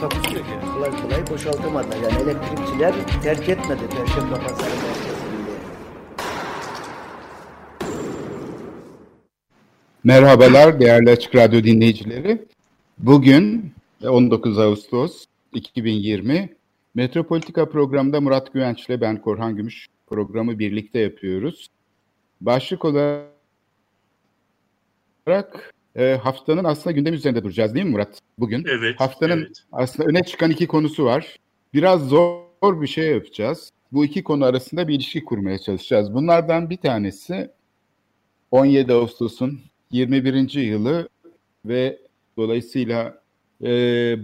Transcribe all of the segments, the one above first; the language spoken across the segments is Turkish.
Takusuyor ki. Kolay kolay boşaltamadılar. Yani elektrikçiler terk etmedi Perşembe Pazarı merkezini. Merhabalar değerli Açık Radyo dinleyicileri. Bugün 19 Ağustos 2020 Metropolitika programında Murat Güvenç ile ben Korhan Gümüş programı birlikte yapıyoruz. Başlık olarak e, haftanın aslında gündem üzerinde duracağız değil mi Murat bugün? Evet. Haftanın evet. aslında öne çıkan iki konusu var. Biraz zor bir şey yapacağız. Bu iki konu arasında bir ilişki kurmaya çalışacağız. Bunlardan bir tanesi 17 Ağustos'un 21. yılı ve dolayısıyla e,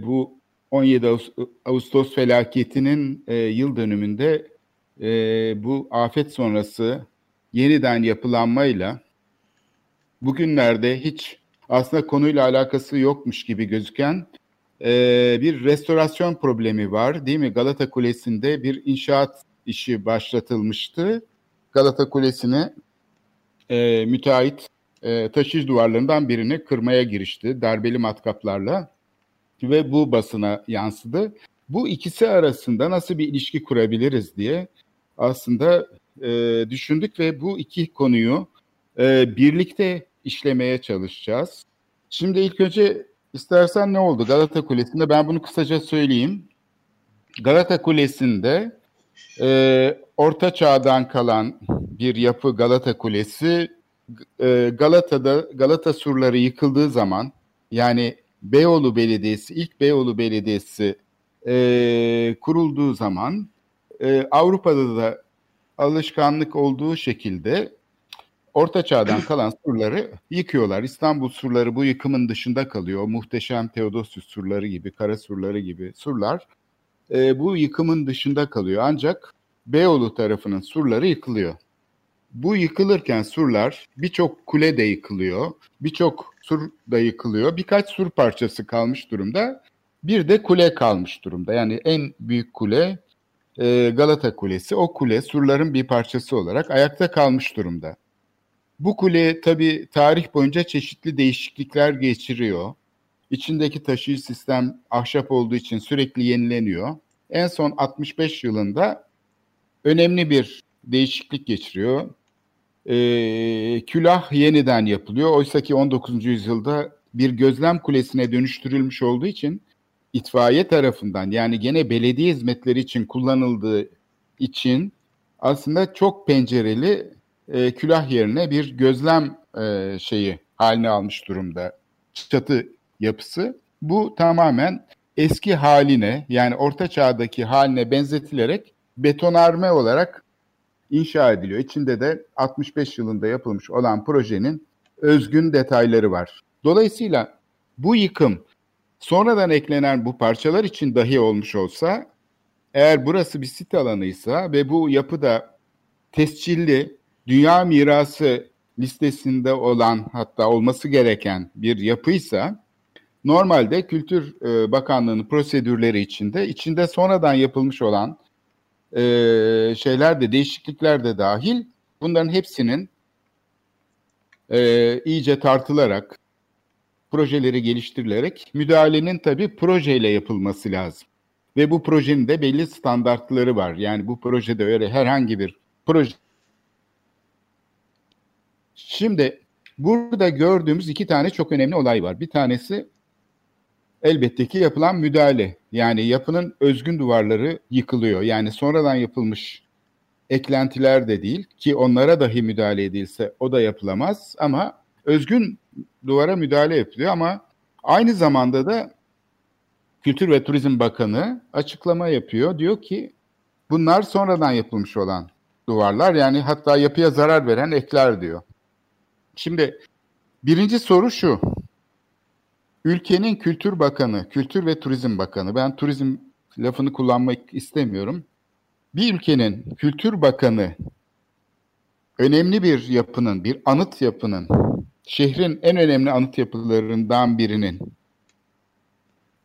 bu 17 Ağustos, felaketinin e, yıl dönümünde e, bu afet sonrası yeniden yapılanmayla bugünlerde hiç aslında konuyla alakası yokmuş gibi gözüken e, bir restorasyon problemi var değil mi? Galata Kulesi'nde bir inşaat işi başlatılmıştı. Galata Kulesi'ni e, müteahhit e, taşıyıcı duvarlarından birini kırmaya girişti darbeli matkaplarla ve bu basına yansıdı. Bu ikisi arasında nasıl bir ilişki kurabiliriz diye aslında e, düşündük ve bu iki konuyu e, birlikte işlemeye çalışacağız. Şimdi ilk önce istersen ne oldu Galata Kulesi'nde? Ben bunu kısaca söyleyeyim. Galata Kulesi'nde e, Orta Çağ'dan kalan bir yapı Galata Kulesi e, Galata'da Galata surları yıkıldığı zaman yani Beyoğlu Belediyesi ilk Beyoğlu Belediyesi e, kurulduğu zaman e, Avrupa'da da alışkanlık olduğu şekilde Orta Çağ'dan kalan surları yıkıyorlar. İstanbul surları bu yıkımın dışında kalıyor. Muhteşem Teodosius surları gibi, kara surları gibi surlar e, bu yıkımın dışında kalıyor. Ancak Beyoğlu tarafının surları yıkılıyor. Bu yıkılırken surlar birçok kule de yıkılıyor, birçok sur da yıkılıyor. Birkaç sur parçası kalmış durumda. Bir de kule kalmış durumda. Yani en büyük kule e, Galata Kulesi. O kule surların bir parçası olarak ayakta kalmış durumda. Bu kule tabi tarih boyunca çeşitli değişiklikler geçiriyor. İçindeki taşıyıcı sistem ahşap olduğu için sürekli yenileniyor. En son 65 yılında önemli bir değişiklik geçiriyor. Ee, külah yeniden yapılıyor. Oysa ki 19. yüzyılda bir gözlem kulesine dönüştürülmüş olduğu için itfaiye tarafından yani gene belediye hizmetleri için kullanıldığı için aslında çok pencereli e, külah yerine bir gözlem e, şeyi haline almış durumda çatı yapısı. Bu tamamen eski haline yani orta çağdaki haline benzetilerek betonarme olarak inşa ediliyor. İçinde de 65 yılında yapılmış olan projenin özgün detayları var. Dolayısıyla bu yıkım sonradan eklenen bu parçalar için dahi olmuş olsa eğer burası bir sit alanıysa ve bu yapı da tescilli dünya mirası listesinde olan hatta olması gereken bir yapıysa normalde Kültür e, Bakanlığı'nın prosedürleri içinde içinde sonradan yapılmış olan e, şeyler de değişiklikler de dahil bunların hepsinin e, iyice tartılarak projeleri geliştirilerek müdahalenin tabii projeyle yapılması lazım. Ve bu projenin de belli standartları var. Yani bu projede öyle herhangi bir proje Şimdi burada gördüğümüz iki tane çok önemli olay var. Bir tanesi elbette ki yapılan müdahale. Yani yapının özgün duvarları yıkılıyor. Yani sonradan yapılmış eklentiler de değil ki onlara dahi müdahale edilse o da yapılamaz ama özgün duvara müdahale yapılıyor ama aynı zamanda da Kültür ve Turizm Bakanı açıklama yapıyor. Diyor ki bunlar sonradan yapılmış olan duvarlar yani hatta yapıya zarar veren ekler diyor. Şimdi birinci soru şu. Ülkenin Kültür Bakanı, Kültür ve Turizm Bakanı, ben turizm lafını kullanmak istemiyorum. Bir ülkenin kültür bakanı önemli bir yapının, bir anıt yapının, şehrin en önemli anıt yapılarından birinin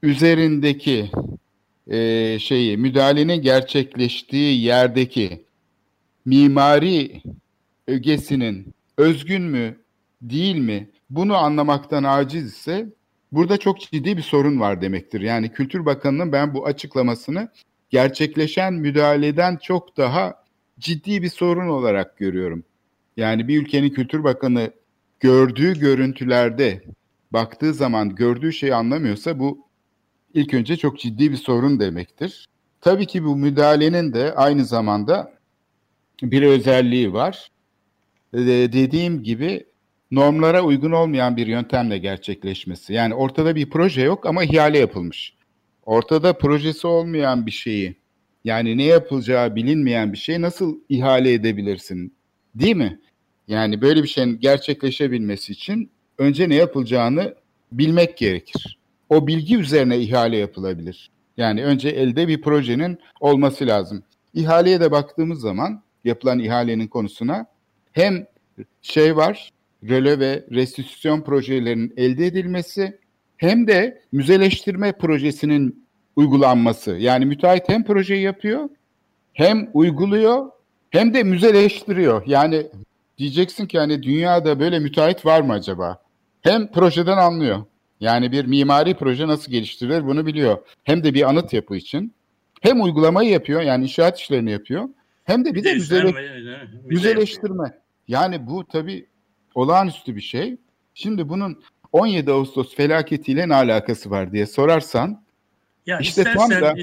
üzerindeki e, şeyi, müdahalenin gerçekleştiği yerdeki mimari ögesinin özgün mü, değil mi? Bunu anlamaktan aciz ise burada çok ciddi bir sorun var demektir. Yani Kültür Bakanı'nın ben bu açıklamasını gerçekleşen müdahaleden çok daha ciddi bir sorun olarak görüyorum. Yani bir ülkenin Kültür Bakanı gördüğü görüntülerde baktığı zaman gördüğü şeyi anlamıyorsa bu ilk önce çok ciddi bir sorun demektir. Tabii ki bu müdahalenin de aynı zamanda bir özelliği var. Ee, dediğim gibi normlara uygun olmayan bir yöntemle gerçekleşmesi. Yani ortada bir proje yok ama ihale yapılmış. Ortada projesi olmayan bir şeyi yani ne yapılacağı bilinmeyen bir şeyi nasıl ihale edebilirsin? Değil mi? Yani böyle bir şeyin gerçekleşebilmesi için önce ne yapılacağını bilmek gerekir. O bilgi üzerine ihale yapılabilir. Yani önce elde bir projenin olması lazım. İhaleye de baktığımız zaman yapılan ihalenin konusuna hem şey var, röle ve restitüsyon projelerinin elde edilmesi hem de müzeleştirme projesinin uygulanması. Yani müteahhit hem projeyi yapıyor, hem uyguluyor, hem de müzeleştiriyor. Yani diyeceksin ki hani dünyada böyle müteahhit var mı acaba? Hem projeden anlıyor. Yani bir mimari proje nasıl geliştirilir bunu biliyor. Hem de bir anıt yapı için. Hem uygulamayı yapıyor yani inşaat işlerini yapıyor. Hem de bir de müzele, müzeleştirme. Yani bu tabii olağanüstü bir şey. Şimdi bunun 17 Ağustos felaketiyle ne alakası var diye sorarsan ya işte tam da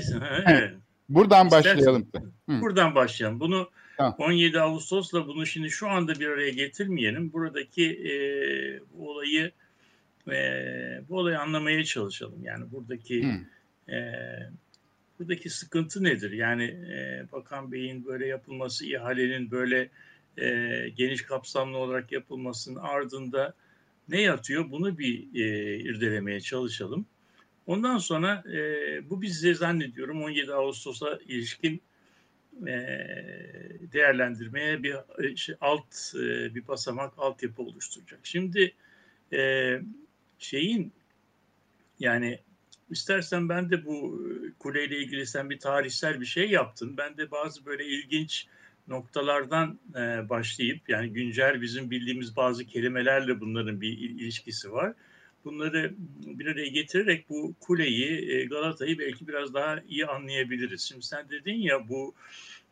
evet. buradan istersen, başlayalım. Hı. Buradan başlayalım. Bunu ha. 17 Ağustos'la bunu şimdi şu anda bir araya getirmeyelim. Buradaki e, bu olayı e, bu olayı anlamaya çalışalım. Yani buradaki e, buradaki sıkıntı nedir? Yani e, Bakan Bey'in böyle yapılması, ihalenin böyle e, geniş kapsamlı olarak yapılmasının ardında ne yatıyor? Bunu bir e, irdelemeye çalışalım. Ondan sonra e, bu bize zannediyorum 17 Ağustos'a ilişkin e, değerlendirmeye bir şey, alt e, bir basamak altyapı oluşturacak. Şimdi e, şeyin yani istersen ben de bu kuleyle ilgili sen bir tarihsel bir şey yaptın. Ben de bazı böyle ilginç noktalardan e, başlayıp yani güncel bizim bildiğimiz bazı kelimelerle bunların bir ilişkisi var. Bunları bir araya getirerek bu kuleyi, e, Galata'yı belki biraz daha iyi anlayabiliriz. Şimdi sen dedin ya bu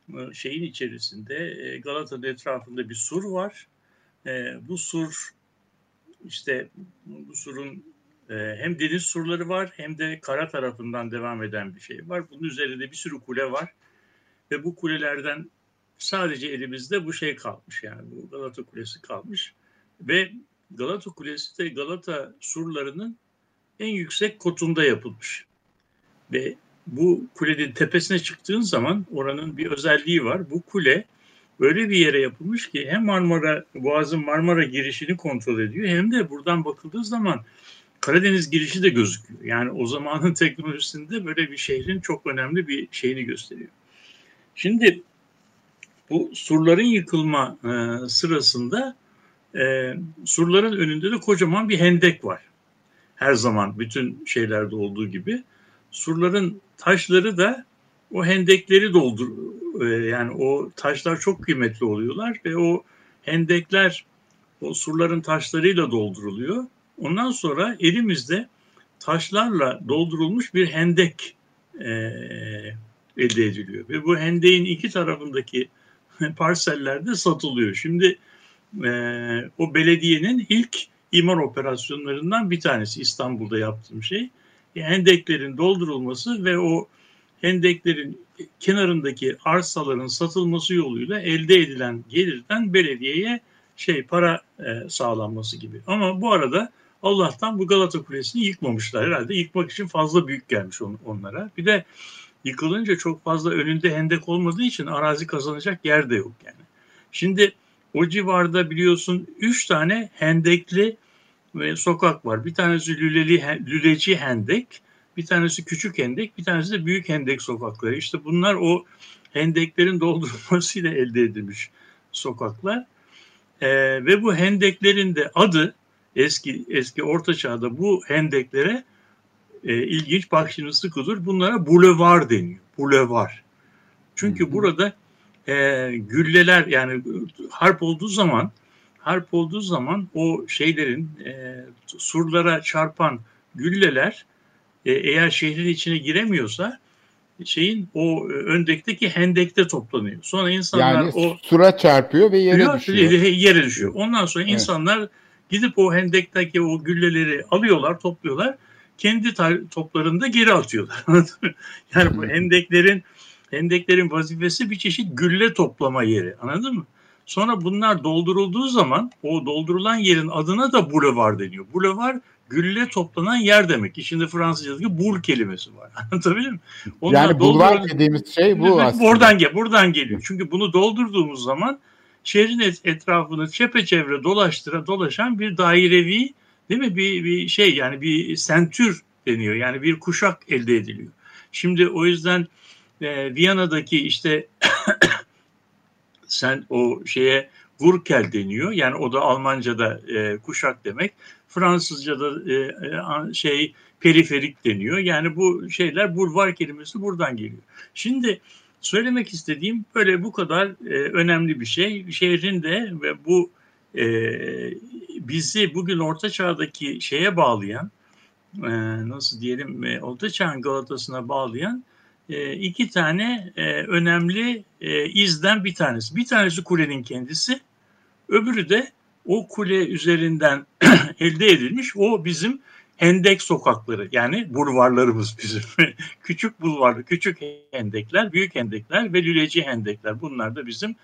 e, şeyin içerisinde e, Galata'nın etrafında bir sur var. E, bu sur işte bu surun e, hem deniz surları var hem de kara tarafından devam eden bir şey var. Bunun üzerinde bir sürü kule var ve bu kulelerden sadece elimizde bu şey kalmış yani bu Galata Kulesi kalmış ve Galata Kulesi de Galata surlarının en yüksek kotunda yapılmış. Ve bu kulenin tepesine çıktığın zaman oranın bir özelliği var. Bu kule öyle bir yere yapılmış ki hem Marmara Boğaz'ın Marmara girişini kontrol ediyor hem de buradan bakıldığı zaman Karadeniz girişi de gözüküyor. Yani o zamanın teknolojisinde böyle bir şehrin çok önemli bir şeyini gösteriyor. Şimdi bu surların yıkılma e, sırasında e, surların önünde de kocaman bir hendek var. Her zaman bütün şeylerde olduğu gibi. Surların taşları da o hendekleri doldur e, yani o taşlar çok kıymetli oluyorlar ve o hendekler o surların taşlarıyla dolduruluyor. Ondan sonra elimizde taşlarla doldurulmuş bir hendek e, elde ediliyor. Ve bu hendeğin iki tarafındaki parsellerde satılıyor. Şimdi e, o belediyenin ilk imar operasyonlarından bir tanesi İstanbul'da yaptığım şey. Hendeklerin doldurulması ve o hendeklerin kenarındaki arsaların satılması yoluyla elde edilen gelirden belediyeye şey para e, sağlanması gibi. Ama bu arada Allah'tan bu Galata Kulesi'ni yıkmamışlar herhalde. Yıkmak için fazla büyük gelmiş on, onlara. Bir de yıkılınca çok fazla önünde hendek olmadığı için arazi kazanacak yer de yok yani. Şimdi o civarda biliyorsun üç tane hendekli ve sokak var. Bir tanesi Lüleli, Lüleci Hendek, bir tanesi küçük hendek, bir tanesi de büyük hendek sokakları. İşte bunlar o hendeklerin doldurulmasıyla elde edilmiş sokaklar. E, ve bu hendeklerin de adı eski eski orta çağda bu hendeklere e, ilginç bak şimdi sıkıdır. Bunlara bulevar deniyor. Bulevar. Çünkü hı hı. burada e, gülleler yani harp olduğu zaman harp olduğu zaman o şeylerin e, surlara çarpan gülleler e, eğer şehrin içine giremiyorsa şeyin o e, öndekteki hendekte toplanıyor. Sonra insanlar yani o sura çarpıyor ve yere yere düşüyor. Yere düşüyor. Ondan sonra evet. insanlar gidip o hendekteki o gülleleri alıyorlar, topluyorlar. Kendi toplarında geri atıyorlar. yani bu hendeklerin hendeklerin vazifesi bir çeşit gülle toplama yeri. Anladın mı? Sonra bunlar doldurulduğu zaman o doldurulan yerin adına da bulevar deniyor. Bulevar gülle toplanan yer demek. İçinde Fransızca'daki bul kelimesi var. Anlatabiliyor muyum? Onlar yani bulvar dediğimiz şey bu aslında. Buradan, gel, buradan geliyor. Çünkü bunu doldurduğumuz zaman şehrin etrafını çepeçevre dolaştıra dolaşan bir dairevi değil mi? Bir, bir şey yani bir sentür deniyor. Yani bir kuşak elde ediliyor. Şimdi o yüzden e, Viyana'daki işte sen o şeye Gurkel deniyor. Yani o da Almanca'da e, kuşak demek. Fransızca'da e, e, şey periferik deniyor. Yani bu şeyler bulvar kelimesi buradan geliyor. Şimdi söylemek istediğim böyle bu kadar e, önemli bir şey. Şehrin de ve bu e, bizi bugün Orta Çağ'daki şeye bağlayan e, nasıl diyelim e, Orta Çağ'ın Galatası'na bağlayan e, iki tane e, önemli e, izden bir tanesi. Bir tanesi kulenin kendisi, öbürü de o kule üzerinden elde edilmiş o bizim hendek sokakları yani bulvarlarımız bizim. küçük bulvarlı, küçük hendekler, büyük hendekler ve lüleci hendekler. Bunlar da bizim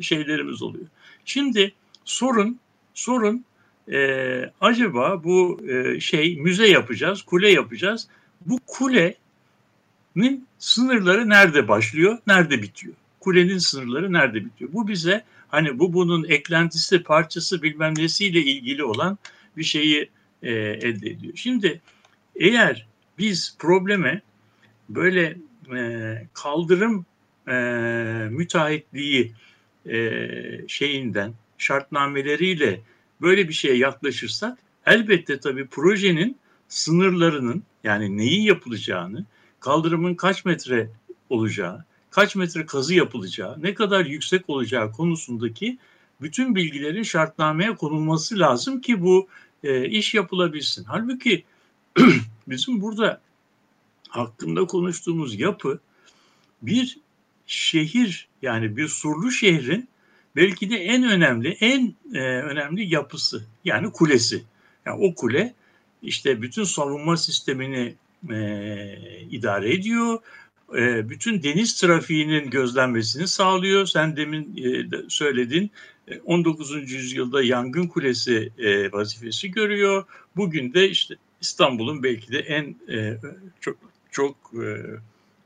şeylerimiz oluyor. Şimdi sorun, sorun e, acaba bu e, şey müze yapacağız, kule yapacağız. Bu kulenin sınırları nerede başlıyor, nerede bitiyor? Kulenin sınırları nerede bitiyor? Bu bize hani bu bunun eklentisi, parçası bilmem nesiyle ilgili olan bir şeyi e, elde ediyor. Şimdi eğer biz probleme böyle e, kaldırım e, müteahhitliği e, şeyinden, şartnameleriyle böyle bir şeye yaklaşırsak elbette tabii projenin sınırlarının yani neyi yapılacağını, kaldırımın kaç metre olacağı, kaç metre kazı yapılacağı, ne kadar yüksek olacağı konusundaki bütün bilgilerin şartnameye konulması lazım ki bu e, iş yapılabilsin. Halbuki bizim burada hakkında konuştuğumuz yapı bir şehir yani bir surlu şehrin belki de en önemli en e, önemli yapısı yani kulesi. Yani o kule işte bütün savunma sistemini e, idare ediyor. E, bütün deniz trafiğinin gözlenmesini sağlıyor. Sen demin e, söyledin 19. E, yüzyılda yangın kulesi e, vazifesi görüyor. Bugün de işte İstanbul'un belki de en e, çok çok e,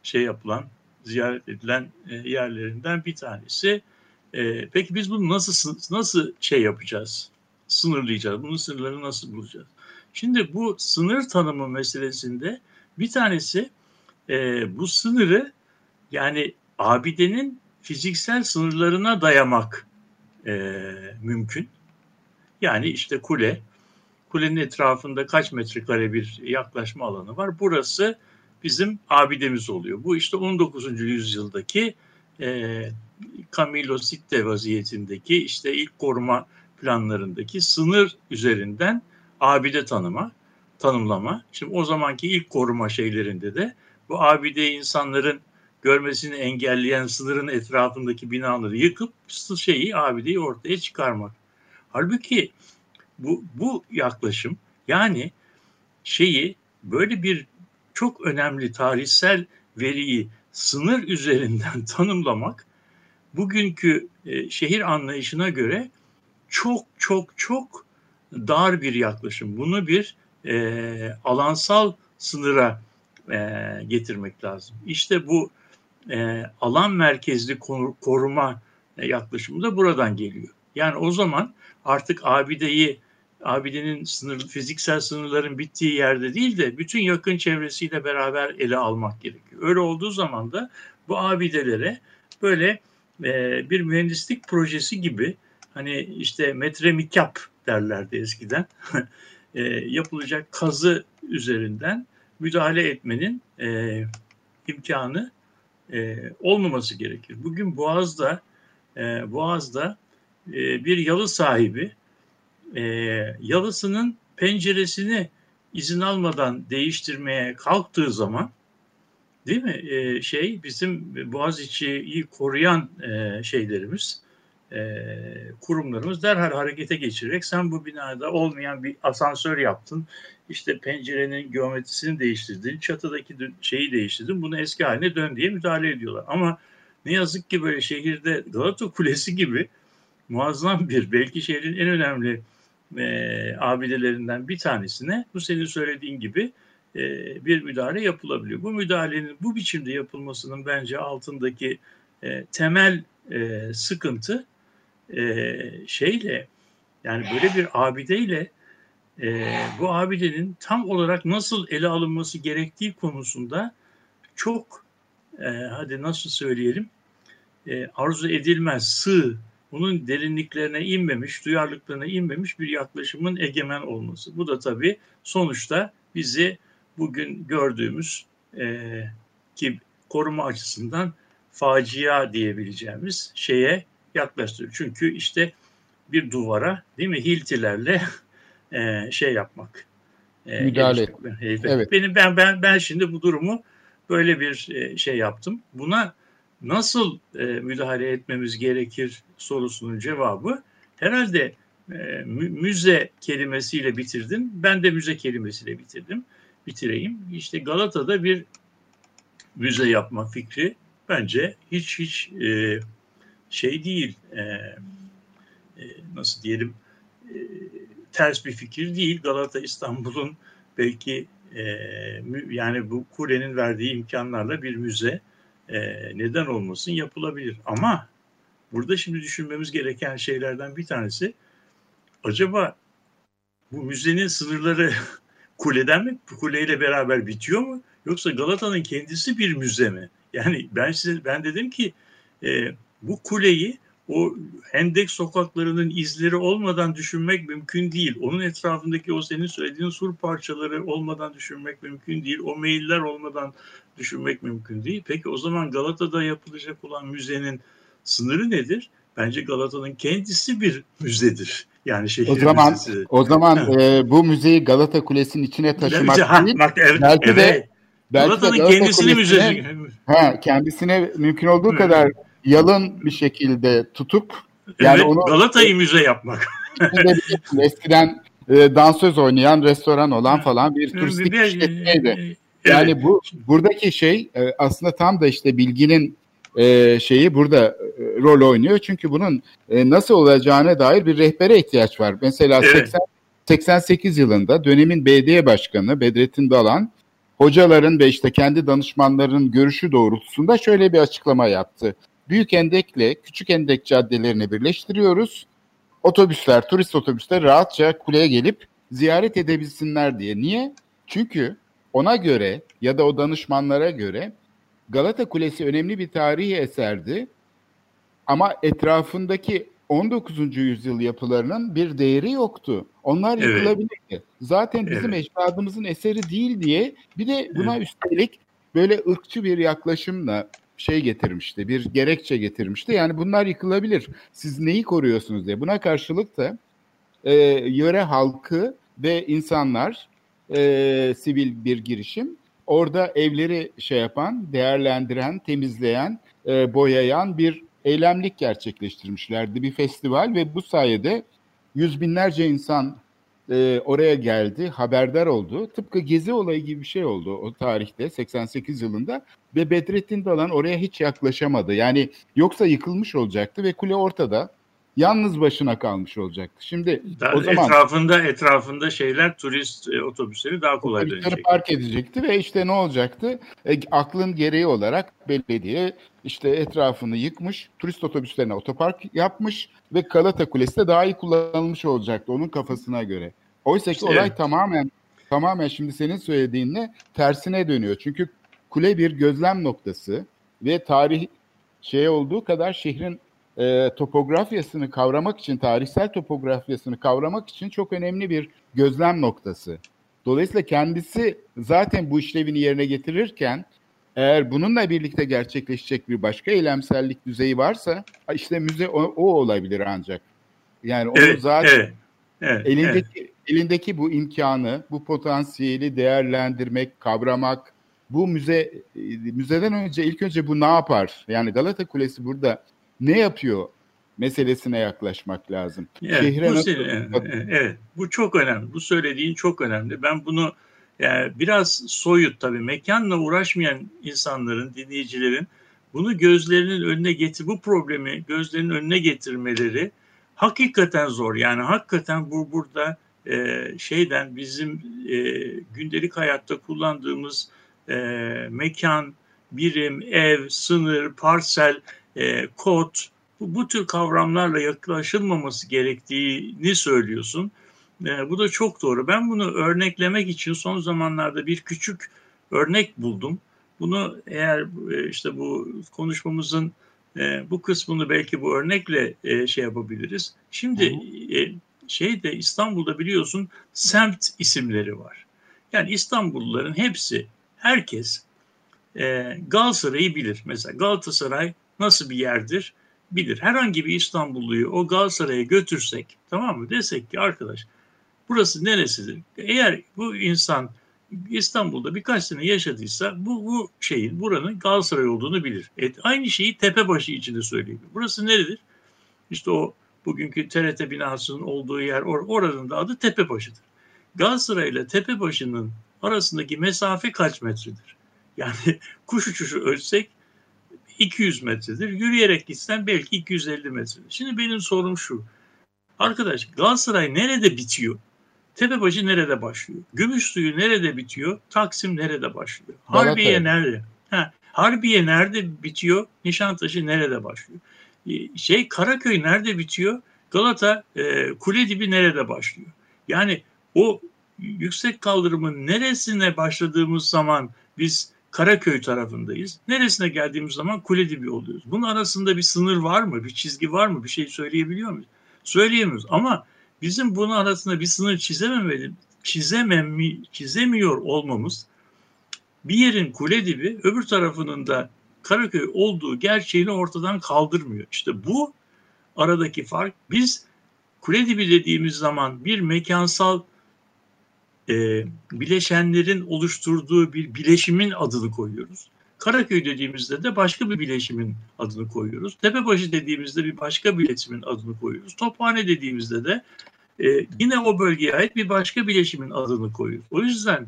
şey yapılan, ziyaret edilen e, yerlerinden bir tanesi. E, peki biz bunu nasıl nasıl şey yapacağız? Sınırlayacağız. Bunun sınırlarını nasıl bulacağız? Şimdi bu sınır tanımı meselesinde bir tanesi e, bu sınırı yani abidenin fiziksel sınırlarına dayamak e, mümkün. Yani işte kule, kulenin etrafında kaç metrekare bir yaklaşma alanı var. Burası bizim abidemiz oluyor. Bu işte 19. yüzyıldaki e, Camillo Sitte vaziyetindeki işte ilk koruma planlarındaki sınır üzerinden abide tanıma, tanımlama. Şimdi o zamanki ilk koruma şeylerinde de bu abide insanların görmesini engelleyen sınırın etrafındaki binaları yıkıp şeyi abideyi ortaya çıkarmak. Halbuki bu, bu yaklaşım yani şeyi böyle bir çok önemli tarihsel veriyi sınır üzerinden tanımlamak bugünkü e, şehir anlayışına göre çok çok çok dar bir yaklaşım. Bunu bir e, alansal sınıra e, getirmek lazım. İşte bu e, alan merkezli koruma yaklaşımı da buradan geliyor. Yani o zaman artık abideyi abidenin sınır, fiziksel sınırların bittiği yerde değil de bütün yakın çevresiyle beraber ele almak gerekiyor. Öyle olduğu zaman da bu abidelere böyle e, bir mühendislik projesi gibi hani işte metre mikap derlerdi eskiden e, yapılacak kazı üzerinden müdahale etmenin e, imkanı olmaması gerekir. Bugün Boğaz'da Boğaz'da bir yalı sahibi yalısının penceresini izin almadan değiştirmeye kalktığı zaman değil mi? E, şey bizim Boğaziçi'yi koruyan e, şeylerimiz e, kurumlarımız derhal harekete geçirerek sen bu binada olmayan bir asansör yaptın. İşte pencerenin geometrisini değiştirdin çatıdaki şeyi değiştirdin bunu eski haline dön diye müdahale ediyorlar. Ama ne yazık ki böyle şehirde Galata Kulesi gibi muazzam bir belki şehrin en önemli e, abidelerinden bir tanesine bu senin söylediğin gibi e, bir müdahale yapılabiliyor. Bu müdahalenin bu biçimde yapılmasının bence altındaki e, temel e, sıkıntı e, şeyle yani böyle bir abideyle bu abidenin tam olarak nasıl ele alınması gerektiği konusunda çok hadi nasıl söyleyelim arzu edilmez sığ bunun derinliklerine inmemiş, duyarlılıklarına inmemiş bir yaklaşımın egemen olması. Bu da tabii sonuçta bizi bugün gördüğümüz e, ki koruma açısından facia diyebileceğimiz şeye yaklaştırıyor. Çünkü işte bir duvara değil mi hiltilerle e, şey yapmak. E, Müdahale. Evet. evet. Benim ben ben ben şimdi bu durumu böyle bir e, şey yaptım. Buna nasıl e, müdahale etmemiz gerekir sorusunun cevabı herhalde e, müze kelimesiyle bitirdim. Ben de müze kelimesiyle bitirdim. Bitireyim. İşte Galata'da bir müze yapma fikri bence hiç hiç e, şey değil. E, e, nasıl diyelim e, ters bir fikir değil. Galata İstanbul'un belki e, yani bu kulenin verdiği imkanlarla bir müze e, neden olmasın yapılabilir. Ama burada şimdi düşünmemiz gereken şeylerden bir tanesi acaba bu müzenin sınırları kuleden mi kuleyle beraber bitiyor mu yoksa Galata'nın kendisi bir müze mi? Yani ben size ben dedim ki e, bu kuleyi o Hendek sokaklarının izleri olmadan düşünmek mümkün değil. Onun etrafındaki o senin söylediğin sur parçaları olmadan düşünmek mümkün değil. O meyiller olmadan düşünmek mümkün değil. Peki o zaman Galata'da yapılacak olan müzenin sınırı nedir? Bence Galata'nın kendisi bir müzedir. Yani şehir o zaman, müzesi. O zaman e, bu müzeyi Galata Kulesi'nin içine taşımak ha, değil. Bak, evet, belki evet. de Galata'nın Galata kendisini müzesi. Ha, kendisine mümkün olduğu kadar yalın bir şekilde tutup yani evet, onu Galata'yı müze yapmak. eskiden e, dansöz oynayan restoran olan falan bir turistik işletmeydi. Yani evet. bu buradaki şey e, aslında tam da işte bilginin e, şeyi burada e, rol oynuyor. Çünkü bunun e, nasıl olacağına dair bir rehbere ihtiyaç var. Mesela evet. 80, 88 yılında dönemin BD Başkanı Bedrettin Dalan hocaların ve işte kendi danışmanların görüşü doğrultusunda şöyle bir açıklama yaptı. Büyük Endek'le Küçük Endek caddelerini birleştiriyoruz. Otobüsler, turist otobüsler rahatça kuleye gelip ziyaret edebilsinler diye. Niye? Çünkü ona göre ya da o danışmanlara göre Galata Kulesi önemli bir tarihi eserdi. Ama etrafındaki 19. yüzyıl yapılarının bir değeri yoktu. Onlar evet. yıkılabilirdi. Zaten bizim evet. ecdadımızın eseri değil diye bir de buna evet. üstelik böyle ırkçı bir yaklaşımla şey getirmişti, bir gerekçe getirmişti. Yani bunlar yıkılabilir. Siz neyi koruyorsunuz diye. Buna karşılık da e, yöre halkı ve insanlar e, sivil bir girişim orada evleri şey yapan, değerlendiren, temizleyen, e, boyayan bir eylemlik gerçekleştirmişlerdi. Bir festival ve bu sayede yüz binlerce insan e, oraya geldi, haberdar oldu. Tıpkı Gezi olayı gibi bir şey oldu o tarihte 88 yılında ve Bedrettin Dalan oraya hiç yaklaşamadı. Yani yoksa yıkılmış olacaktı ve kule ortada yalnız başına kalmış olacaktı. Şimdi daha o zaman etrafında etrafında şeyler turist e, otobüsleri daha kolay dönecek. park edecekti ve işte ne olacaktı? E, aklın gereği olarak belediye işte etrafını yıkmış, turist otobüslerine otopark yapmış ve Galata Kulesi de daha iyi kullanılmış olacaktı onun kafasına göre. Oysa ki olay Evet. tamamen tamamen şimdi senin söylediğinle tersine dönüyor. Çünkü kule bir gözlem noktası ve tarih şey olduğu kadar şehrin e, topografyasını kavramak için, tarihsel topografyasını kavramak için çok önemli bir gözlem noktası. Dolayısıyla kendisi zaten bu işlevini yerine getirirken eğer bununla birlikte gerçekleşecek bir başka eylemsellik düzeyi varsa işte müze o, o olabilir ancak. Yani onu Evet, zaten evet, evet, evet. elindeki elindeki bu imkanı, bu potansiyeli değerlendirmek, kavramak, bu müze e, müzeden önce ilk önce bu ne yapar? Yani Galata Kulesi burada ne yapıyor meselesine yaklaşmak lazım. Evet, Şehre bu nasıl- evet, evet, bu çok önemli. Bu söylediğin çok önemli. Ben bunu yani biraz soyut tabii mekanla uğraşmayan insanların, dinleyicilerin bunu gözlerinin önüne getir, bu problemi gözlerinin önüne getirmeleri hakikaten zor. Yani hakikaten bu burada e, şeyden bizim e, gündelik hayatta kullandığımız e, mekan, birim, ev, sınır, parsel, e, kod bu, bu tür kavramlarla yaklaşılmaması gerektiğini söylüyorsun. E, bu da çok doğru. Ben bunu örneklemek için son zamanlarda bir küçük örnek buldum. Bunu eğer e, işte bu konuşmamızın e, bu kısmını belki bu örnekle e, şey yapabiliriz. Şimdi e, şeyde İstanbul'da biliyorsun semt isimleri var. Yani İstanbulluların hepsi, herkes e, Galatasaray'ı bilir. Mesela Galatasaray nasıl bir yerdir bilir. Herhangi bir İstanbulluyu o Galatasaray'a götürsek tamam mı desek ki arkadaş burası neresidir? Eğer bu insan İstanbul'da birkaç sene yaşadıysa bu, bu şeyin buranın Galatasaray olduğunu bilir. E, aynı şeyi Tepebaşı için de söyleyebilir. Burası neredir? İşte o bugünkü TRT binasının olduğu yer or, oranın da adı Tepebaşı'dır. Galatasaray ile Tepebaşı'nın arasındaki mesafe kaç metredir? Yani kuş uçuşu ölçsek 200 metredir. Yürüyerek gitsen belki 250 metredir. Şimdi benim sorum şu. Arkadaş Galatasaray nerede bitiyor? Tepebaşı nerede başlıyor? Gümüşsuyu nerede bitiyor? Taksim nerede başlıyor? Harbiye nerede? Ha, Harbiye nerede bitiyor? Nişantaşı nerede başlıyor? Ee, Şey Karaköy nerede bitiyor? Galata e, Kuledibi nerede başlıyor? Yani o yüksek kaldırımın neresine başladığımız zaman biz Karaköy tarafındayız. Neresine geldiğimiz zaman Kuledibi oluyoruz. Bunun arasında bir sınır var mı? Bir çizgi var mı? Bir şey söyleyebiliyor muyuz? Söyleyemiyoruz ama bizim bunun arasında bir sınır çizememeli, çizemem, çizemiyor olmamız bir yerin Kuledibi öbür tarafının da Karaköy olduğu gerçeğini ortadan kaldırmıyor. İşte bu aradaki fark biz Kuledibi dediğimiz zaman bir mekansal e, bileşenlerin oluşturduğu bir bileşimin adını koyuyoruz. Karaköy dediğimizde de başka bir bileşimin adını koyuyoruz. Tepebaşı dediğimizde bir başka bileşimin adını koyuyoruz. Tophane dediğimizde de e, yine o bölgeye ait bir başka bileşimin adını koyuyoruz. O yüzden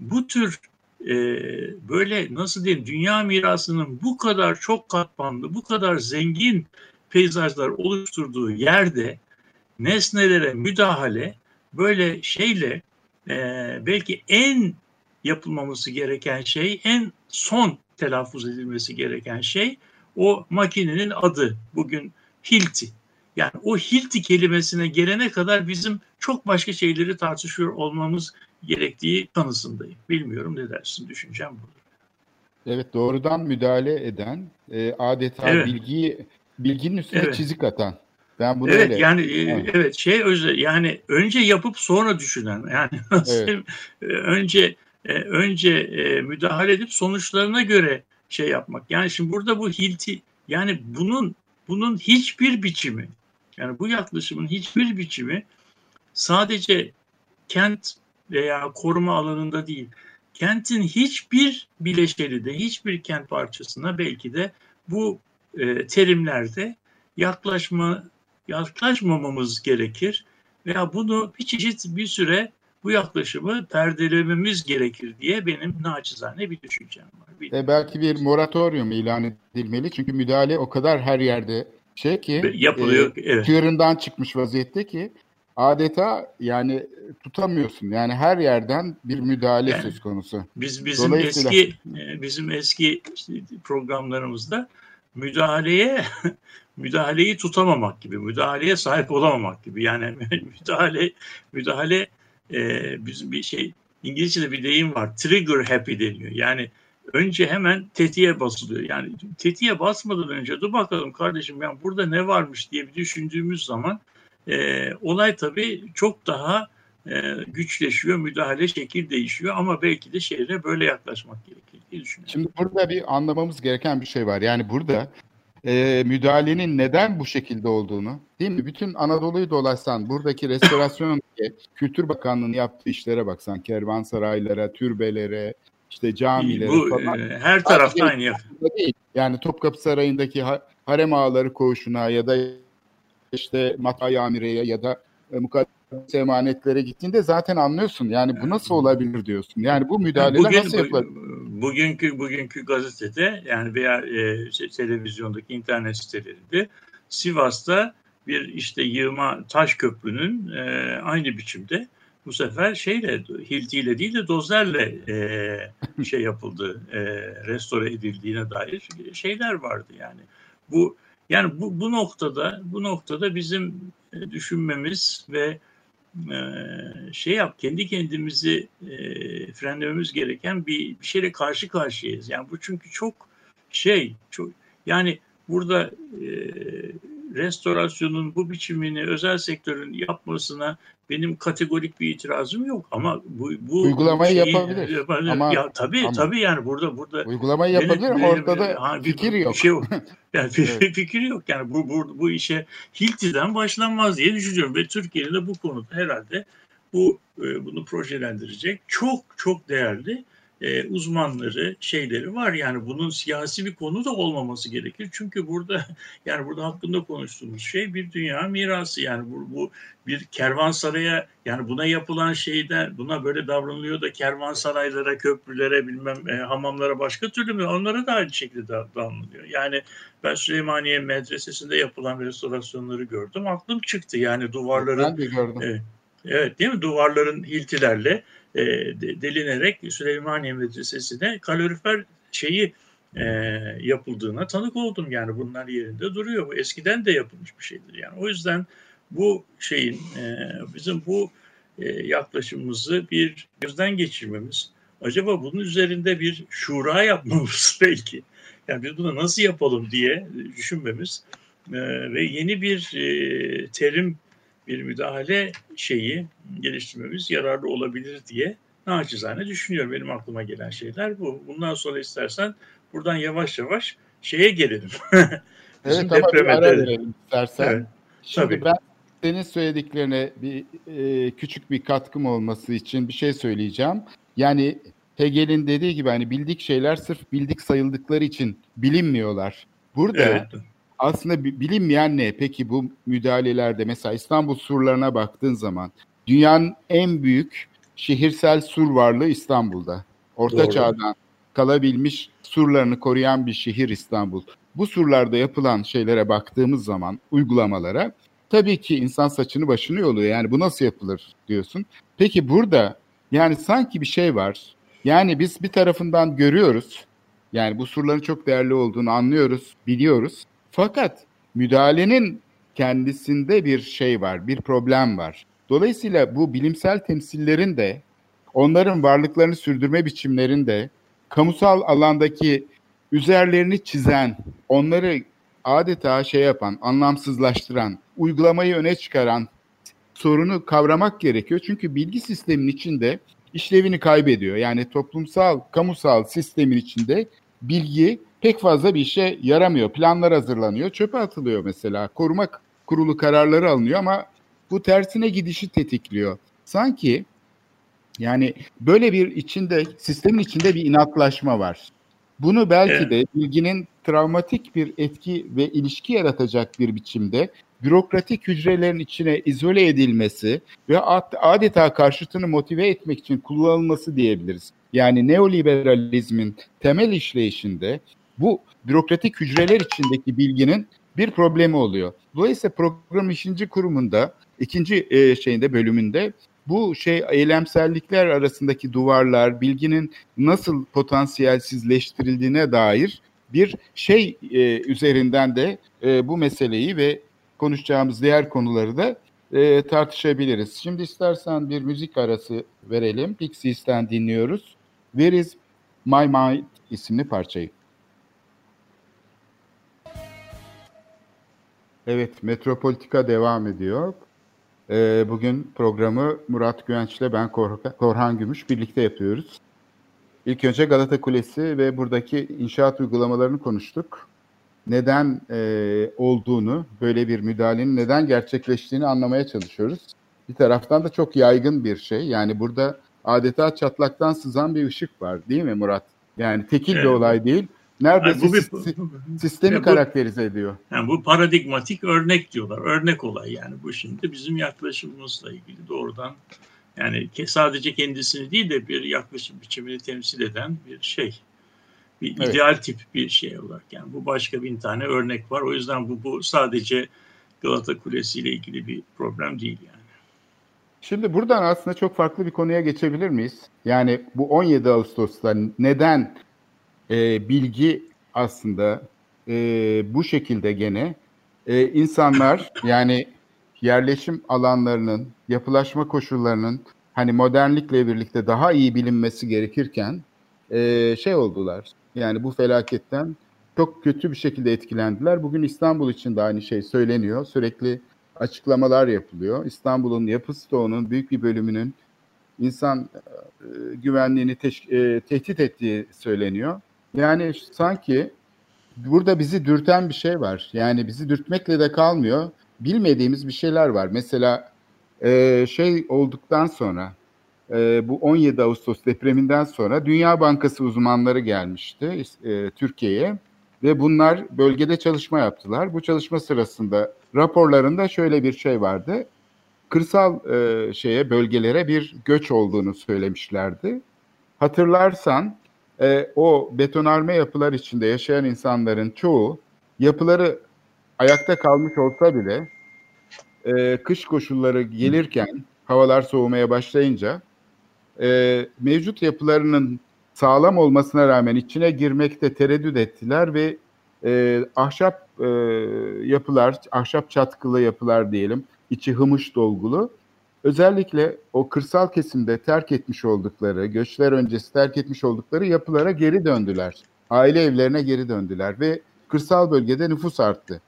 bu tür e, böyle nasıl diyeyim dünya mirasının bu kadar çok katmanlı, bu kadar zengin peyzajlar oluşturduğu yerde nesnelere müdahale böyle şeyle e, belki en yapılmaması gereken şey, en son telaffuz edilmesi gereken şey o makinenin adı. Bugün Hilti. Yani o Hilti kelimesine gelene kadar bizim çok başka şeyleri tartışıyor olmamız gerektiği kanısındayım. Bilmiyorum ne dersin düşüncem budur. Evet doğrudan müdahale eden, e, adeta Evet. bilgiyi bilginin üstüne Evet. çizik atan. Ben bunu evet öyle. yani Evet. evet. şey özel yani önce yapıp sonra düşünen yani Evet. önce e, önce e, müdahale edip sonuçlarına göre şey yapmak. Yani şimdi burada bu hilti yani bunun bunun hiçbir biçimi yani bu yaklaşımın hiçbir biçimi sadece kent veya koruma alanında değil. Kentin hiçbir bileşeni de hiçbir kent parçasına belki de bu e, terimlerde yaklaşma yaklaşmamamız gerekir veya bunu bir çeşit bir süre bu yaklaşımı perdelememiz gerekir diye benim naçizane bir düşüncem var. Bir- E, belki bir moratorium ilan edilmeli. Çünkü müdahale o kadar her yerde şey ki yapılıyor. e, evet. çığırından çıkmış vaziyette ki adeta yani tutamıyorsun. Yani her yerden bir müdahale Yani- söz konusu. Biz bizim Dolayısıyla- eski e, bizim eski programlarımızda müdahaleye müdahaleyi tutamamak gibi, müdahaleye sahip olamamak gibi. Yani müdahale müdahale e, bizim bir şey İngilizce'de bir deyim var. Trigger happy deniyor. Yani önce hemen tetiğe basılıyor. Yani tetiğe basmadan önce dur bakalım kardeşim yani burada ne varmış diye bir düşündüğümüz zaman e, olay tabii çok daha e, güçleşiyor, müdahale şekil değişiyor ama belki de şehre böyle yaklaşmak gerekir diye düşünüyorum. Şimdi burada bir anlamamız gereken bir şey var. Yani burada e, müdahalenin neden bu şekilde olduğunu değil mi? Bütün Anadolu'yu dolaşsan, buradaki restorasyon Kültür Bakanlığı'nın yaptığı işlere baksan, kervansaraylara, türbelere, işte camilere bu, falan. E, her tarafta aynı değil. Yani Topkapı Sarayı'ndaki harem ağaları koğuşuna ya da işte Matay Amire'ye ya da e, mukaddes emanetlere gittiğinde zaten anlıyorsun. Yani bu nasıl olabilir diyorsun. Yani bu müdahaleler bugün, nasıl yapılır? Bugünkü bugünkü gazetede yani veya e, şey, televizyondaki internet sitelerinde Sivas'ta bir işte yığma taş köprünün e, aynı biçimde bu sefer şeyle hiltiyle değil de dozerle e, şey yapıldı, e, restore edildiğine dair şeyler vardı yani. Bu yani bu, bu noktada bu noktada bizim e, düşünmemiz ve e, şey yap kendi kendimizi e, frenlememiz gereken bir, bir şeyle karşı karşıyayız. Yani bu çünkü çok şey çok yani burada e, restorasyonun bu biçimini özel sektörün yapmasına benim kategorik bir itirazım yok ama bu bu uygulamayı şeyi, yapabilir. yapabilir. Ama ya tabii ama, tabii yani burada burada uygulamayı yapabilir ama ortada ha, fikir yok. Şey yok. Yani evet. fikir yok. Yani bu bu bu işe Hilti'den başlanmaz diye düşünüyorum ve Türkiye'nin de bu konuda herhalde bu e, bunu projelendirecek çok çok değerli e, uzmanları, şeyleri var. Yani bunun siyasi bir konu da olmaması gerekir. Çünkü burada yani burada hakkında konuştuğumuz şey bir dünya mirası. Yani bu, bu bir kervansaraya yani buna yapılan şeyden buna böyle davranılıyor da kervansaraylara, köprülere, bilmem e, hamamlara başka türlü mü? Onlara da aynı şekilde davranılıyor. Yani ben Süleymaniye Medresesi'nde yapılan restorasyonları gördüm. Aklım çıktı. Yani duvarların ben de gördüm. E, Evet değil mi? Duvarların hiltilerle e, delinerek Süleymaniye Medresesi'ne kalorifer şeyi e, yapıldığına tanık oldum. Yani bunlar yerinde duruyor. Bu eskiden de yapılmış bir şeydir. Yani o yüzden bu şeyin e, bizim bu e, yaklaşımımızı bir gözden geçirmemiz, acaba bunun üzerinde bir şura yapmamız belki. Yani biz bunu nasıl yapalım diye düşünmemiz e, ve yeni bir e, terim bir müdahale şeyi geliştirmemiz yararlı olabilir diye naçizane düşünüyorum. Benim aklıma gelen şeyler bu. Bundan sonra istersen buradan yavaş yavaş şeye gelelim. evet ama bir ara verelim istersen. Evet, Şimdi tabii. ben senin söylediklerine bir e, küçük bir katkım olması için bir şey söyleyeceğim. Yani Hegel'in dediği gibi hani bildik şeyler sırf bildik sayıldıkları için bilinmiyorlar. Burada evet aslında bilinmeyen ne? Peki bu müdahalelerde mesela İstanbul surlarına baktığın zaman dünyanın en büyük şehirsel sur varlığı İstanbul'da. Orta Doğru. çağdan kalabilmiş surlarını koruyan bir şehir İstanbul. Bu surlarda yapılan şeylere baktığımız zaman uygulamalara tabii ki insan saçını başını yoluyor. Yani bu nasıl yapılır diyorsun. Peki burada yani sanki bir şey var. Yani biz bir tarafından görüyoruz. Yani bu surların çok değerli olduğunu anlıyoruz, biliyoruz. Fakat müdahalenin kendisinde bir şey var, bir problem var. Dolayısıyla bu bilimsel temsillerin de onların varlıklarını sürdürme biçimlerinde kamusal alandaki üzerlerini çizen, onları adeta şey yapan, anlamsızlaştıran, uygulamayı öne çıkaran sorunu kavramak gerekiyor. Çünkü bilgi sistemin içinde işlevini kaybediyor. Yani toplumsal, kamusal sistemin içinde bilgi pek fazla bir işe yaramıyor. Planlar hazırlanıyor, çöpe atılıyor mesela. Koruma kurulu kararları alınıyor ama bu tersine gidişi tetikliyor. Sanki yani böyle bir içinde sistemin içinde bir inatlaşma var. Bunu belki de bilginin travmatik bir etki ve ilişki yaratacak bir biçimde bürokratik hücrelerin içine izole edilmesi ve adeta karşıtını motive etmek için kullanılması diyebiliriz. Yani neoliberalizmin temel işleyişinde bu bürokratik hücreler içindeki bilginin bir problemi oluyor. Dolayısıyla program işinci kurumunda ikinci e, şeyinde bölümünde bu şey eylemsellikler arasındaki duvarlar, bilginin nasıl potansiyelsizleştirildiğine dair bir şey e, üzerinden de e, bu meseleyi ve konuşacağımız diğer konuları da e, tartışabiliriz. Şimdi istersen bir müzik arası verelim. Pixies'ten dinliyoruz. Where is My Mind isimli parçayı. Evet, Metropolitika devam ediyor. Ee, bugün programı Murat Güvenç ile ben Korhan Gümüş birlikte yapıyoruz. İlk önce Galata Kulesi ve buradaki inşaat uygulamalarını konuştuk. Neden e, olduğunu, böyle bir müdahalenin neden gerçekleştiğini anlamaya çalışıyoruz. Bir taraftan da çok yaygın bir şey. Yani burada adeta çatlaktan sızan bir ışık var değil mi Murat? Yani tekil evet. bir olay değil. Neredeyse yani bu bir, sistemi bu, karakterize ediyor. Yani bu paradigmatik örnek diyorlar. Örnek olay yani bu şimdi bizim yaklaşımımızla ilgili doğrudan yani sadece kendisini değil de bir yaklaşım biçimini temsil eden bir şey. Bir evet. ideal tip bir şey olarak. Yani bu başka bin tane örnek var. O yüzden bu, bu sadece Galata Kulesi ile ilgili bir problem değil yani. Şimdi buradan aslında çok farklı bir konuya geçebilir miyiz? Yani bu 17 Ağustos'ta neden e, bilgi aslında e, bu şekilde gene e, insanlar yani yerleşim alanlarının, yapılaşma koşullarının hani modernlikle birlikte daha iyi bilinmesi gerekirken e, şey oldular. Yani bu felaketten çok kötü bir şekilde etkilendiler. Bugün İstanbul için de aynı şey söyleniyor. Sürekli açıklamalar yapılıyor. İstanbul'un yapı stoğunun büyük bir bölümünün insan e, güvenliğini teş- e, tehdit ettiği söyleniyor. Yani sanki burada bizi dürten bir şey var. Yani bizi dürtmekle de kalmıyor. Bilmediğimiz bir şeyler var. Mesela e, şey olduktan sonra e, bu 17 Ağustos depreminden sonra Dünya Bankası uzmanları gelmişti e, Türkiye'ye ve bunlar bölgede çalışma yaptılar. Bu çalışma sırasında raporlarında şöyle bir şey vardı. Kırsal e, şeye bölgelere bir göç olduğunu söylemişlerdi. Hatırlarsan e, o betonarme yapılar içinde yaşayan insanların çoğu yapıları ayakta kalmış olsa bile e, kış koşulları gelirken havalar soğumaya başlayınca e, mevcut yapılarının sağlam olmasına rağmen içine girmekte tereddüt ettiler ve e, ahşap e, yapılar, ahşap çatkılı yapılar diyelim, içi hımış dolgulu özellikle o kırsal kesimde terk etmiş oldukları, göçler öncesi terk etmiş oldukları yapılara geri döndüler. Aile evlerine geri döndüler ve kırsal bölgede nüfus arttı.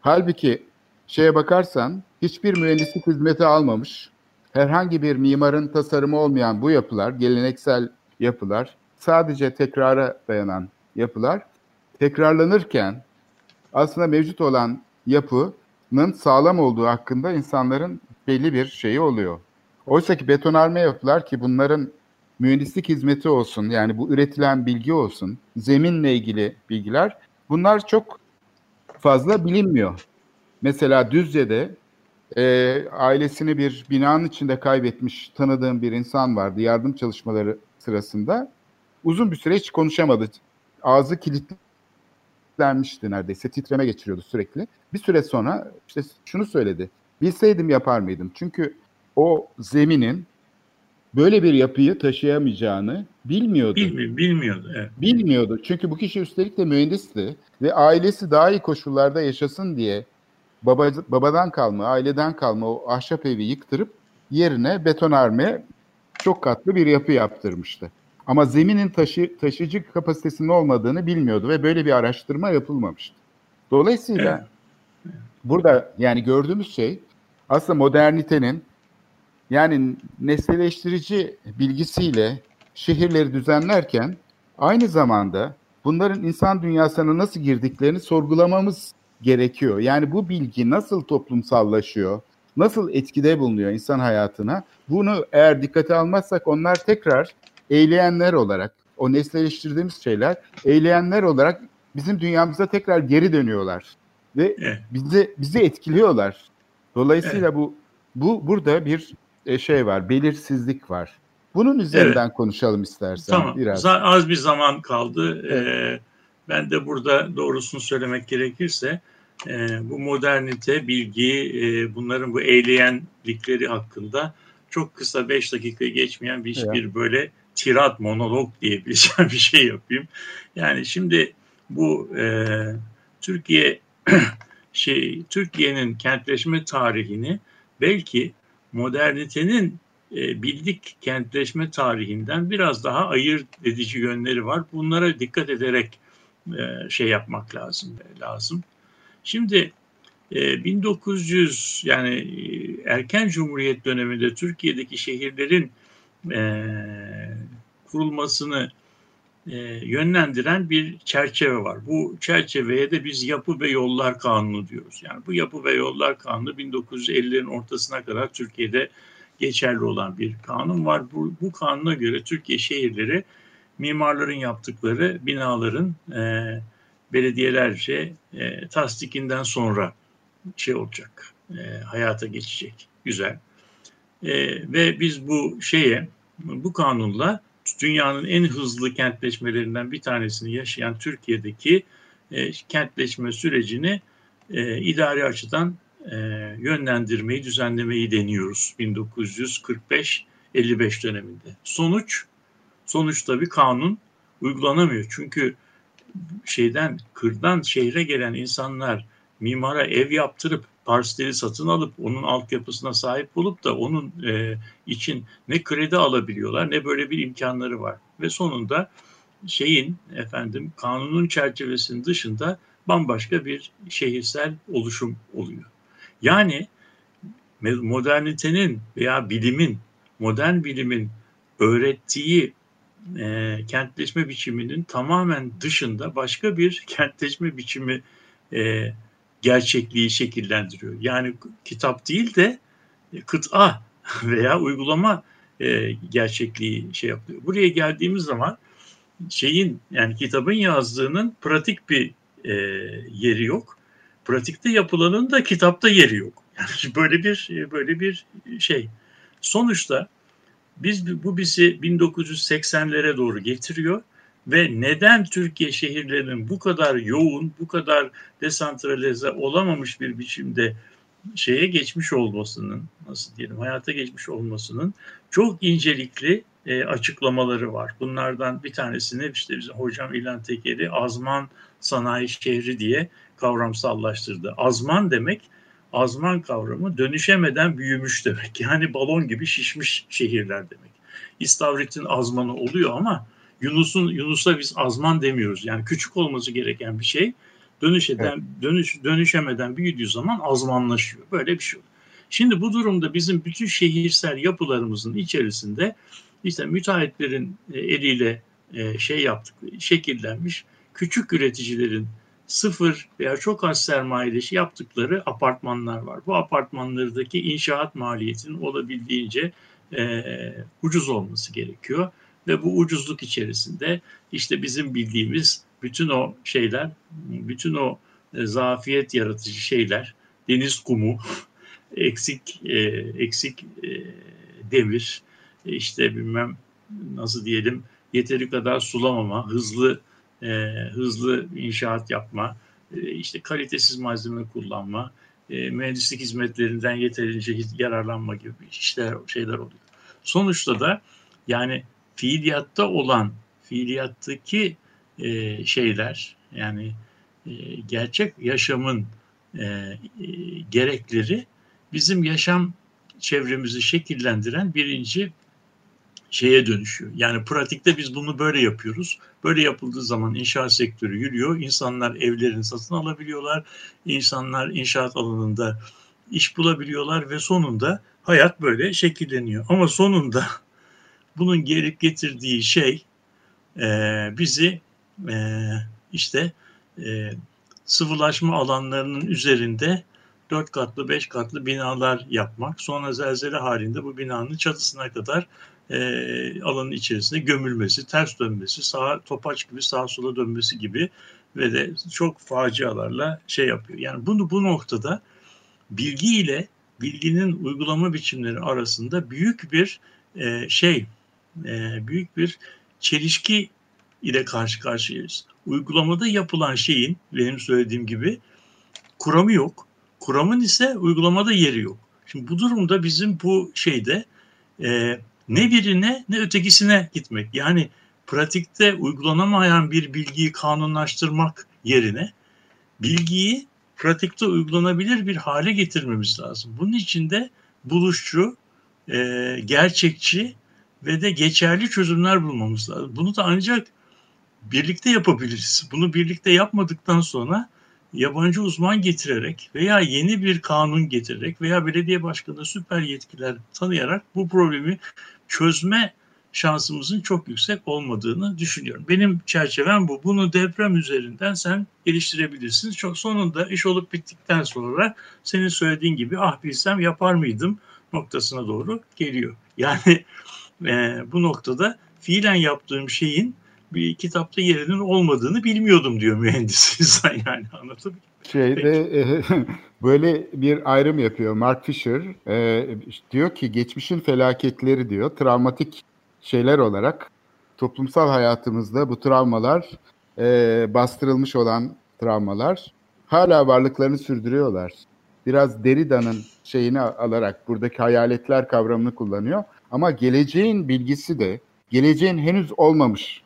Halbuki şeye bakarsan hiçbir mühendislik hizmeti almamış, herhangi bir mimarın tasarımı olmayan bu yapılar, geleneksel yapılar, sadece tekrara dayanan yapılar tekrarlanırken aslında mevcut olan yapının sağlam olduğu hakkında insanların belli bir şeyi oluyor. Oysa ki betonarme yapılar ki bunların mühendislik hizmeti olsun yani bu üretilen bilgi olsun, zeminle ilgili bilgiler bunlar çok fazla bilinmiyor. Mesela Düzce'de e, ailesini bir binanın içinde kaybetmiş tanıdığım bir insan vardı yardım çalışmaları sırasında. Uzun bir süre hiç konuşamadı. Ağzı kilitlenmişti neredeyse. Titreme geçiriyordu sürekli. Bir süre sonra işte şunu söyledi. Bilseydim yapar mıydım? Çünkü o zeminin böyle bir yapıyı taşıyamayacağını bilmiyordu. Bilmi, bilmiyordu. Evet. Bilmiyordu. Çünkü bu kişi üstelik de mühendisti ve ailesi daha iyi koşullarda yaşasın diye baba, babadan kalma, aileden kalma o ahşap evi yıktırıp yerine betonarme çok katlı bir yapı yaptırmıştı. Ama zeminin taşı, taşıyıcı kapasitesinin olmadığını bilmiyordu ve böyle bir araştırma yapılmamıştı. Dolayısıyla evet. burada yani gördüğümüz şey aslında modernitenin yani nesneleştirici bilgisiyle şehirleri düzenlerken aynı zamanda bunların insan dünyasına nasıl girdiklerini sorgulamamız gerekiyor. Yani bu bilgi nasıl toplumsallaşıyor, nasıl etkide bulunuyor insan hayatına? Bunu eğer dikkate almazsak onlar tekrar eyleyenler olarak, o nesneleştirdiğimiz şeyler eyleyenler olarak bizim dünyamıza tekrar geri dönüyorlar ve bizi bizi etkiliyorlar. Dolayısıyla bu bu burada bir e, şey var, belirsizlik var. Bunun üzerinden evet. konuşalım istersen tamam. biraz. Az bir zaman kaldı. Ee, ben de burada doğrusunu söylemek gerekirse e, bu modernite, bilgi, e, bunların bu eyleyenlikleri hakkında çok kısa beş dakika geçmeyen bir, evet. bir böyle tirat, monolog diyebileceğim bir şey yapayım. Yani şimdi bu e, Türkiye şey Türkiye'nin kentleşme tarihini belki modernitenin e, bildik kentleşme tarihinden biraz daha ayırt edici yönleri var. Bunlara dikkat ederek e, şey yapmak lazım lazım. Şimdi 1900 e, yani erken cumhuriyet döneminde Türkiye'deki şehirlerin kurulmasını yönlendiren bir çerçeve var. Bu çerçeveye de biz Yapı ve Yollar Kanunu diyoruz. Yani bu Yapı ve Yollar Kanunu 1950'lerin ortasına kadar Türkiye'de geçerli olan bir kanun var. Bu, bu kanuna göre Türkiye şehirleri mimarların yaptıkları binaların e, belediyelerce e, tasdikinden sonra şey olacak, e, hayata geçecek. Güzel. E, ve biz bu şeye, bu kanunla dünyanın en hızlı kentleşmelerinden bir tanesini yaşayan Türkiye'deki e, kentleşme sürecini e, idari açıdan e, yönlendirmeyi, düzenlemeyi deniyoruz 1945-55 döneminde. Sonuç, sonuçta bir kanun uygulanamıyor. Çünkü şeyden, kırdan şehre gelen insanlar mimara ev yaptırıp parseli satın alıp onun altyapısına sahip olup da onun e, için ne kredi alabiliyorlar ne böyle bir imkanları var. Ve sonunda şeyin efendim kanunun çerçevesinin dışında bambaşka bir şehirsel oluşum oluyor. Yani modernitenin veya bilimin, modern bilimin öğrettiği e, kentleşme biçiminin tamamen dışında başka bir kentleşme biçimi e, gerçekliği şekillendiriyor. Yani kitap değil de kıta veya uygulama e, gerçekliği şey yapıyor. Buraya geldiğimiz zaman şeyin yani kitabın yazdığının pratik bir e, yeri yok pratikte yapılanın da kitapta yeri yok. Yani böyle bir böyle bir şey. Sonuçta biz bu bizi 1980'lere doğru getiriyor ve neden Türkiye şehirlerinin bu kadar yoğun, bu kadar desantralize olamamış bir biçimde şeye geçmiş olmasının, nasıl diyelim, hayata geçmiş olmasının çok incelikli e, açıklamaları var. Bunlardan bir tanesini işte bizim hocam İlhan Tekeri Azman Sanayi Şehri diye kavramsallaştırdı. Azman demek, azman kavramı dönüşemeden büyümüş demek. Yani balon gibi şişmiş şehirler demek. İstavrit'in azmanı oluyor ama Yunus'un Yunus'a biz azman demiyoruz. Yani küçük olması gereken bir şey dönüşeden evet. dönüş dönüşemeden büyüdüğü zaman azmanlaşıyor. Böyle bir şey. Şimdi bu durumda bizim bütün şehirsel yapılarımızın içerisinde işte müteahhitlerin e, eliyle e, şey yaptık, şekillenmiş küçük üreticilerin sıfır veya çok az sermayeli yaptıkları apartmanlar var. Bu apartmanlardaki inşaat maliyetinin olabildiğince e, ucuz olması gerekiyor. Ve bu ucuzluk içerisinde işte bizim bildiğimiz bütün o şeyler, bütün o e, zafiyet yaratıcı şeyler, deniz kumu, eksik e, eksik e, demir, işte bilmem nasıl diyelim yeteri kadar sulamama, hızlı e, hızlı inşaat yapma, e, işte kalitesiz malzeme kullanma, e, mühendislik hizmetlerinden yeterince yararlanma gibi işler şeyler oluyor. Sonuçta da yani fiiliyatta olan fiiliyattaki e, şeyler yani e, gerçek yaşamın e, e, gerekleri bizim yaşam çevremizi şekillendiren birinci şeye dönüşüyor. Yani pratikte biz bunu böyle yapıyoruz. Böyle yapıldığı zaman inşaat sektörü yürüyor. İnsanlar evlerini satın alabiliyorlar. İnsanlar inşaat alanında iş bulabiliyorlar ve sonunda hayat böyle şekilleniyor. Ama sonunda bunun gelip getirdiği şey e, bizi e, işte e, sıvılaşma alanlarının üzerinde dört katlı, beş katlı binalar yapmak. Sonra zelzele halinde bu binanın çatısına kadar e, alanın içerisinde gömülmesi, ters dönmesi, sağ topaç gibi sağa sola dönmesi gibi ve de çok facialarla şey yapıyor. Yani bunu bu noktada bilgi ile bilginin uygulama biçimleri arasında büyük bir e, şey, e, büyük bir çelişki ile karşı karşıyayız. Uygulamada yapılan şeyin benim söylediğim gibi kuramı yok. Kuramın ise uygulamada yeri yok. Şimdi bu durumda bizim bu şeyde e, ne birine ne ötekisine gitmek. Yani pratikte uygulanamayan bir bilgiyi kanunlaştırmak yerine bilgiyi pratikte uygulanabilir bir hale getirmemiz lazım. Bunun için de buluşçu, e, gerçekçi ve de geçerli çözümler bulmamız lazım. Bunu da ancak birlikte yapabiliriz. Bunu birlikte yapmadıktan sonra yabancı uzman getirerek veya yeni bir kanun getirerek veya belediye başkanına süper yetkiler tanıyarak bu problemi çözme şansımızın çok yüksek olmadığını düşünüyorum. Benim çerçevem bu. Bunu deprem üzerinden sen geliştirebilirsin. Çok sonunda iş olup bittikten sonra senin söylediğin gibi ah bilsem yapar mıydım noktasına doğru geliyor. Yani e, bu noktada fiilen yaptığım şeyin bir kitapta yerinin olmadığını bilmiyordum diyor mühendis insan yani anlatabiliyor Şeyde e, böyle bir ayrım yapıyor Mark Fisher. E, diyor ki geçmişin felaketleri diyor travmatik şeyler olarak toplumsal hayatımızda bu travmalar e, bastırılmış olan travmalar hala varlıklarını sürdürüyorlar. Biraz Derrida'nın şeyini alarak buradaki hayaletler kavramını kullanıyor. Ama geleceğin bilgisi de, geleceğin henüz olmamış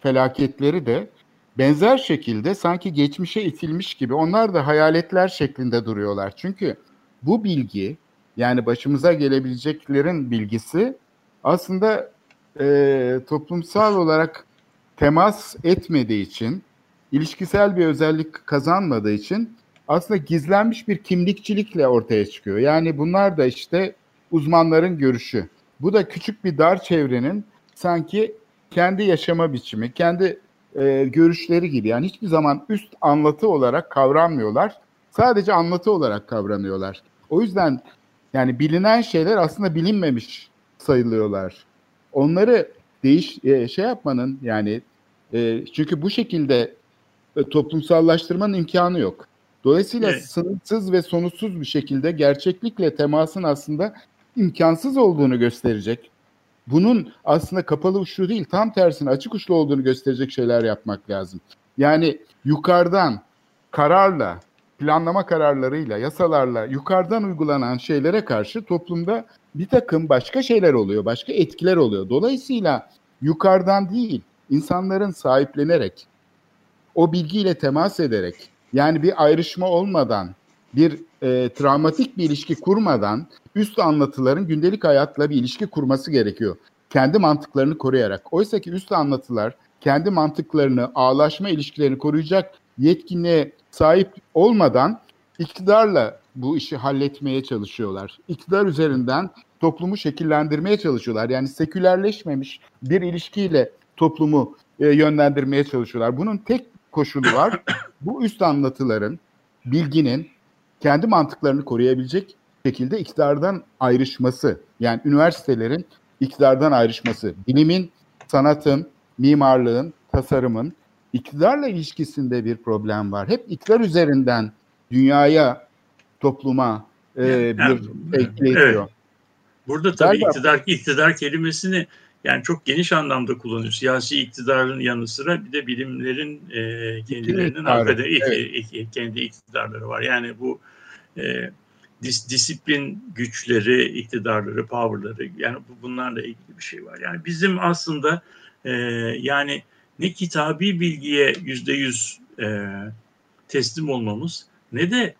felaketleri de benzer şekilde sanki geçmişe itilmiş gibi onlar da hayaletler şeklinde duruyorlar. Çünkü bu bilgi yani başımıza gelebileceklerin bilgisi aslında e, toplumsal olarak temas etmediği için, ilişkisel bir özellik kazanmadığı için aslında gizlenmiş bir kimlikçilikle ortaya çıkıyor. Yani bunlar da işte uzmanların görüşü. Bu da küçük bir dar çevrenin sanki kendi yaşama biçimi, kendi e, görüşleri gibi. Yani hiçbir zaman üst anlatı olarak kavranmıyorlar. Sadece anlatı olarak kavranıyorlar. O yüzden yani bilinen şeyler aslında bilinmemiş sayılıyorlar. Onları değiş e, şey yapmanın yani e, çünkü bu şekilde e, toplumsallaştırmanın imkanı yok. Dolayısıyla evet. sınırsız ve sonuçsuz bir şekilde gerçeklikle temasın aslında imkansız olduğunu gösterecek. Bunun aslında kapalı uçlu değil, tam tersine açık uçlu olduğunu gösterecek şeyler yapmak lazım. Yani yukarıdan kararla, planlama kararlarıyla, yasalarla yukarıdan uygulanan şeylere karşı toplumda bir takım başka şeyler oluyor, başka etkiler oluyor. Dolayısıyla yukarıdan değil, insanların sahiplenerek, o bilgiyle temas ederek, yani bir ayrışma olmadan, bir e, travmatik bir ilişki kurmadan üst anlatıların gündelik hayatla bir ilişki kurması gerekiyor. Kendi mantıklarını koruyarak. Oysa ki üst anlatılar kendi mantıklarını, ağlaşma ilişkilerini koruyacak yetkinliğe sahip olmadan iktidarla bu işi halletmeye çalışıyorlar. İktidar üzerinden toplumu şekillendirmeye çalışıyorlar. Yani sekülerleşmemiş bir ilişkiyle toplumu e, yönlendirmeye çalışıyorlar. Bunun tek koşulu var. bu üst anlatıların, bilginin kendi mantıklarını koruyabilecek şekilde iktidardan ayrışması. Yani üniversitelerin iktidardan ayrışması. Bilimin, sanatın, mimarlığın, tasarımın iktidarla ilişkisinde bir problem var. Hep iktidar üzerinden dünyaya, topluma e, yani, bir etki evet. Burada tabii Galiba, iktidar iktidar kelimesini yani çok geniş anlamda kullanıyor. Siyasi iktidarın yanı sıra bir de bilimlerin e, kendilerinin akademik evet. kendi iktidarları var. Yani bu e, dis, disiplin güçleri, iktidarları, powerları yani bunlarla ilgili bir şey var. Yani bizim aslında e, yani ne kitabi bilgiye yüzde yüz e, teslim olmamız ne de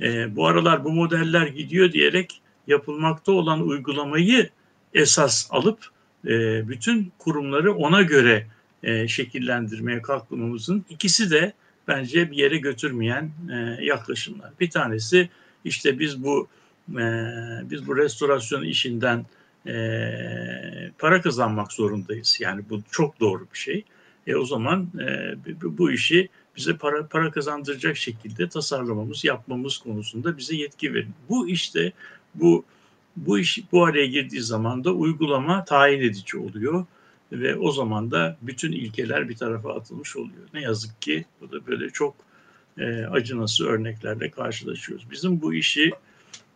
e, bu aralar bu modeller gidiyor diyerek yapılmakta olan uygulamayı esas alıp e, bütün kurumları ona göre e, şekillendirmeye kalkmamızın ikisi de bence bir yere götürmeyen e, yaklaşımlar. Bir tanesi işte biz bu e, biz bu restorasyon işinden e, para kazanmak zorundayız. Yani bu çok doğru bir şey. E, o zaman e, bu, işi bize para para kazandıracak şekilde tasarlamamız, yapmamız konusunda bize yetki verin. Bu işte bu bu iş bu araya girdiği zaman da uygulama tayin edici oluyor ve o zaman da bütün ilkeler bir tarafa atılmış oluyor. Ne yazık ki bu da böyle çok e, acınası örneklerle karşılaşıyoruz. Bizim bu işi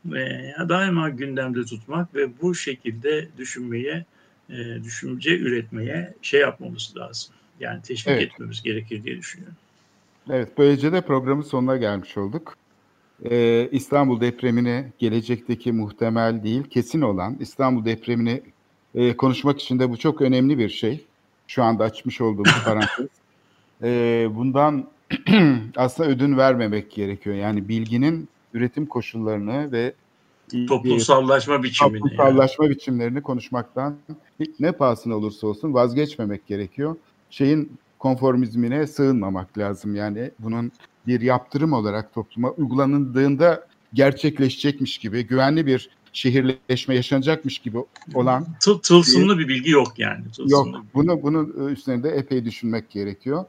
e, daima gündemde tutmak ve bu şekilde düşünmeye, e, düşünce üretmeye şey yapmamız lazım. Yani teşvik evet. etmemiz gerekir diye düşünüyorum. Evet, böylece de programın sonuna gelmiş olduk. Ee, İstanbul depremini gelecekteki muhtemel değil, kesin olan İstanbul depremini e, konuşmak için de bu çok önemli bir şey. Şu anda açmış olduğumuz parantez. Ee, bundan aslında ödün vermemek gerekiyor. Yani bilginin üretim koşullarını ve Toplumsallaşma biçimini. toplumsallaşma yani. biçimlerini konuşmaktan ne pahasına olursa olsun vazgeçmemek gerekiyor. Şeyin konformizmine sığınmamak lazım. Yani bunun bir yaptırım olarak topluma uygulanıldığında gerçekleşecekmiş gibi, güvenli bir şehirleşme yaşanacakmış gibi olan tılsımlı bir bilgi yok yani. Tılsımlı. Yok. Bunu bunun üstüne de epey düşünmek gerekiyor.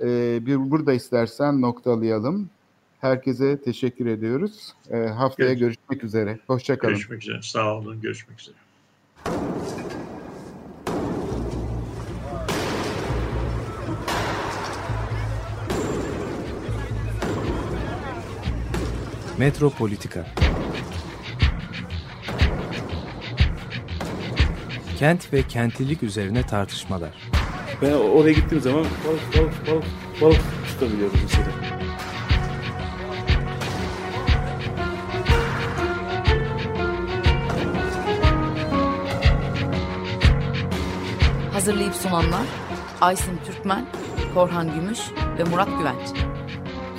Ee, bir burada istersen noktalayalım. Herkese teşekkür ediyoruz. Ee, haftaya Görüş. görüşmek üzere. Hoşçakalın. Görüşmek üzere. Sağ olun. Görüşmek üzere. Metropolitika Kent ve kentlilik üzerine tartışmalar. Ben oraya gittiğim zaman balık balık balık balık tutabiliyorum mesela. Hazırlayıp sunanlar Aysin Türkmen, Korhan Gümüş ve Murat Güvenç.